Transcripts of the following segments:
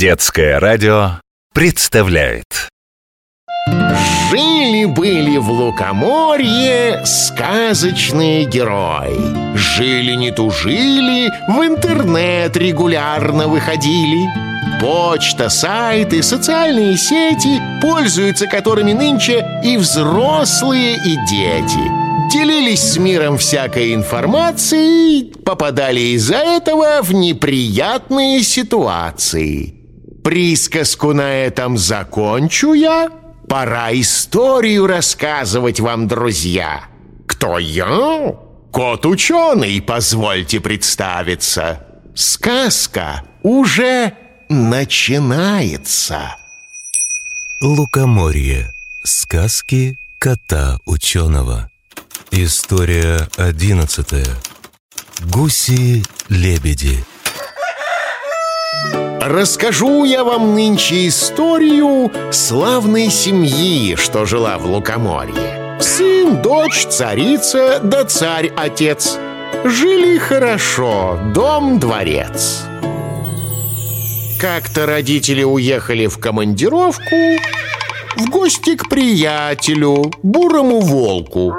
Детское радио представляет. Жили-были в Лукоморье сказочные герои. Жили не тужили, в интернет регулярно выходили. Почта, сайты, социальные сети Пользуются которыми нынче и взрослые, и дети. Делились с миром всякой информацией Попадали из-за этого в неприятные ситуации Присказку на этом закончу я Пора историю рассказывать вам, друзья Кто я? Кот-ученый, позвольте представиться Сказка уже начинается Лукоморье. Сказки кота-ученого. История одиннадцатая. Гуси-лебеди. Расскажу я вам нынче историю славной семьи, что жила в Лукоморье. Сын, дочь, царица, да царь-отец. Жили хорошо, дом-дворец. Как-то родители уехали в командировку в гости к приятелю, бурому волку.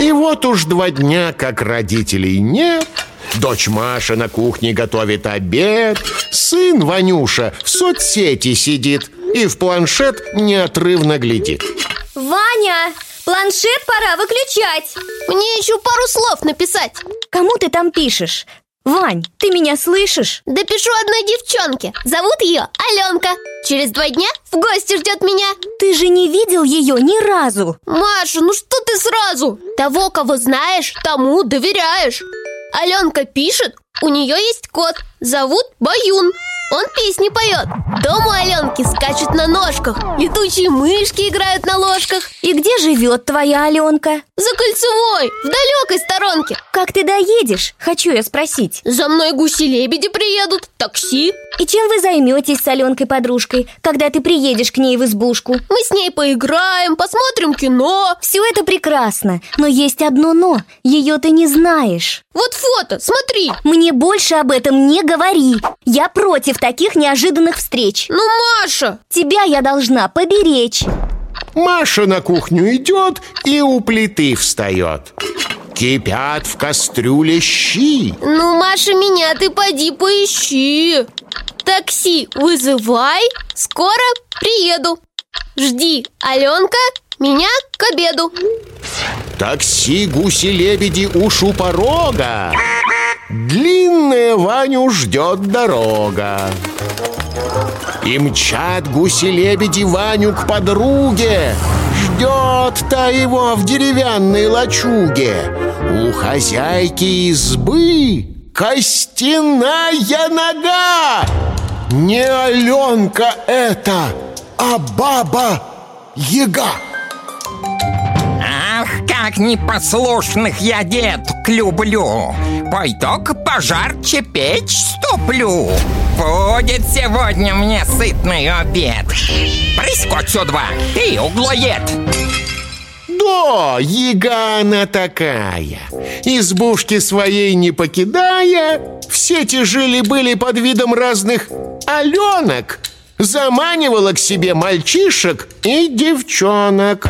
И вот уж два дня, как родителей нет, Дочь Маша на кухне готовит обед. Сын Ванюша в соцсети сидит И в планшет неотрывно глядит. Ваня, планшет пора выключать. Мне еще пару слов написать. Кому ты там пишешь? Вань, ты меня слышишь? Да пишу одной девчонке. Зовут ее Аленка Через два дня в гости ждет меня. Ты же не видел ее ни разу. Маша, ну что ты сразу? Того, кого знаешь, тому доверяешь Аленка пишет, у нее есть кот, зовут Баюн. Он песни поет Дом у Аленки скачут на ножках Летучие мышки играют на ложках. И где живет твоя Аленка? За кольцевой, в далекой сторонке Как ты доедешь? Хочу я спросить. За мной гуси-лебеди приедут, такси И чем вы займетесь с Аленкой-подружкой, когда ты приедешь к ней в избушку? Мы с ней поиграем, посмотрим кино. Все это прекрасно, но есть одно но Ее ты не знаешь. Вот фото, смотри. Мне больше об этом не говори. Я против таких неожиданных встреч. Ну, Маша! Тебя я должна поберечь. Маша на кухню идет и у плиты встает Кипят в кастрюле щи. Ну, Маша, меня ты поди поищи Такси вызывай, скоро приеду. Жди, Аленка, меня к обеду. Такси гуси-лебеди уж у порога Длинная Ваню ждет дорога. И мчат гуси-лебеди Ваню к подруге. Ждет-то его в деревянной лачуге. У хозяйки избы костяная нога! Не Аленка это, а баба Яга Ах, как непослушных я деток люблю. Пойду-ка пожарче печь стоплю. Будет сегодня мне сытный обед. Прискочь сюда, и углоед Да, яга она такая. Избушки своей не покидая Все те жили-были под видом разных Аленок Заманивала к себе мальчишек и девчонок.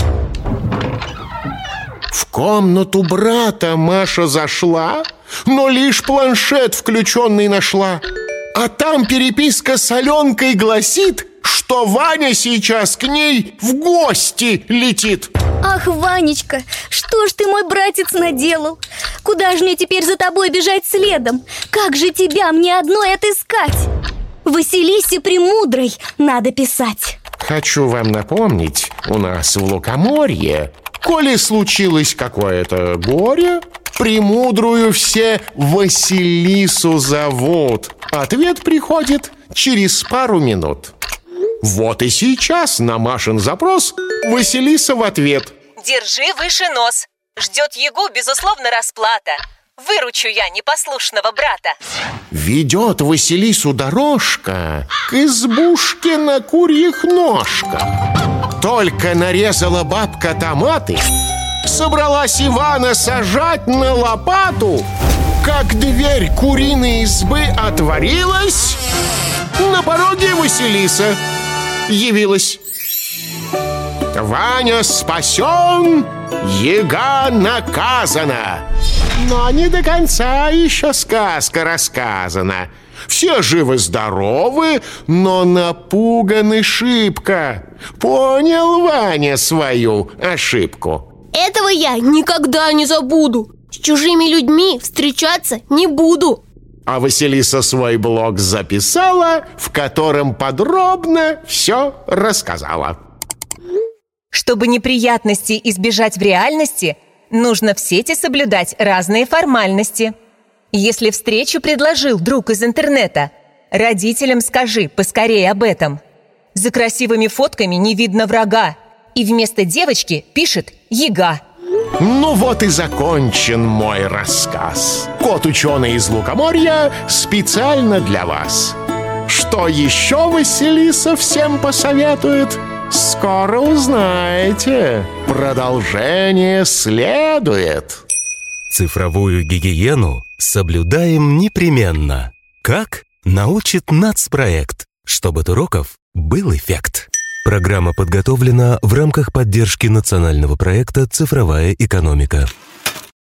В комнату брата Маша зашла Но лишь планшет включенный нашла. А там переписка с Аленкой гласит Что Ваня сейчас к ней в гости летит Ах, Ванечка, что ж ты, мой братец, наделал? Куда же мне теперь за тобой бежать следом? Как же тебя мне одной отыскать? Василисе Премудрой надо писать Хочу вам напомнить, у нас в Лукоморье Коли случилось какое-то горе Премудрую все Василису зовут Ответ приходит через пару минут Вот и сейчас на Машин запрос Василиса в ответ Держи выше нос. Ждет Егу, безусловно, расплата. Выручу я непослушного брата. Ведет Василису дорожка К избушке на курьих ножках Только нарезала бабка томаты Собралась Ивана сажать на лопату как дверь куриной избы отворилась, на пороге Василиса явилась. Ваня спасен, Ега наказана. Но не до конца еще сказка рассказана. Все живы-здоровы, но напуганы шибко. Понял Ваня свою ошибку. Этого я никогда не забуду. С чужими людьми встречаться не буду. А Василиса свой блог записала, в котором подробно все рассказала. Чтобы неприятностей избежать в реальности, нужно в сети соблюдать разные формальности. Если встречу предложил друг из интернета, родителям скажи поскорее об этом. За красивыми фотками не видно врага, и вместо девочки пишет «Яга». Ну вот и закончен мой рассказ. Кот-ученый из Лукоморья специально для вас. Что еще Василиса всем посоветует? Скоро узнаете. Продолжение следует. Цифровую гигиену соблюдаем непременно. Как? Научит нацпроект, чтобы от уроков был эффект. Программа подготовлена в рамках поддержки национального проекта «Цифровая экономика».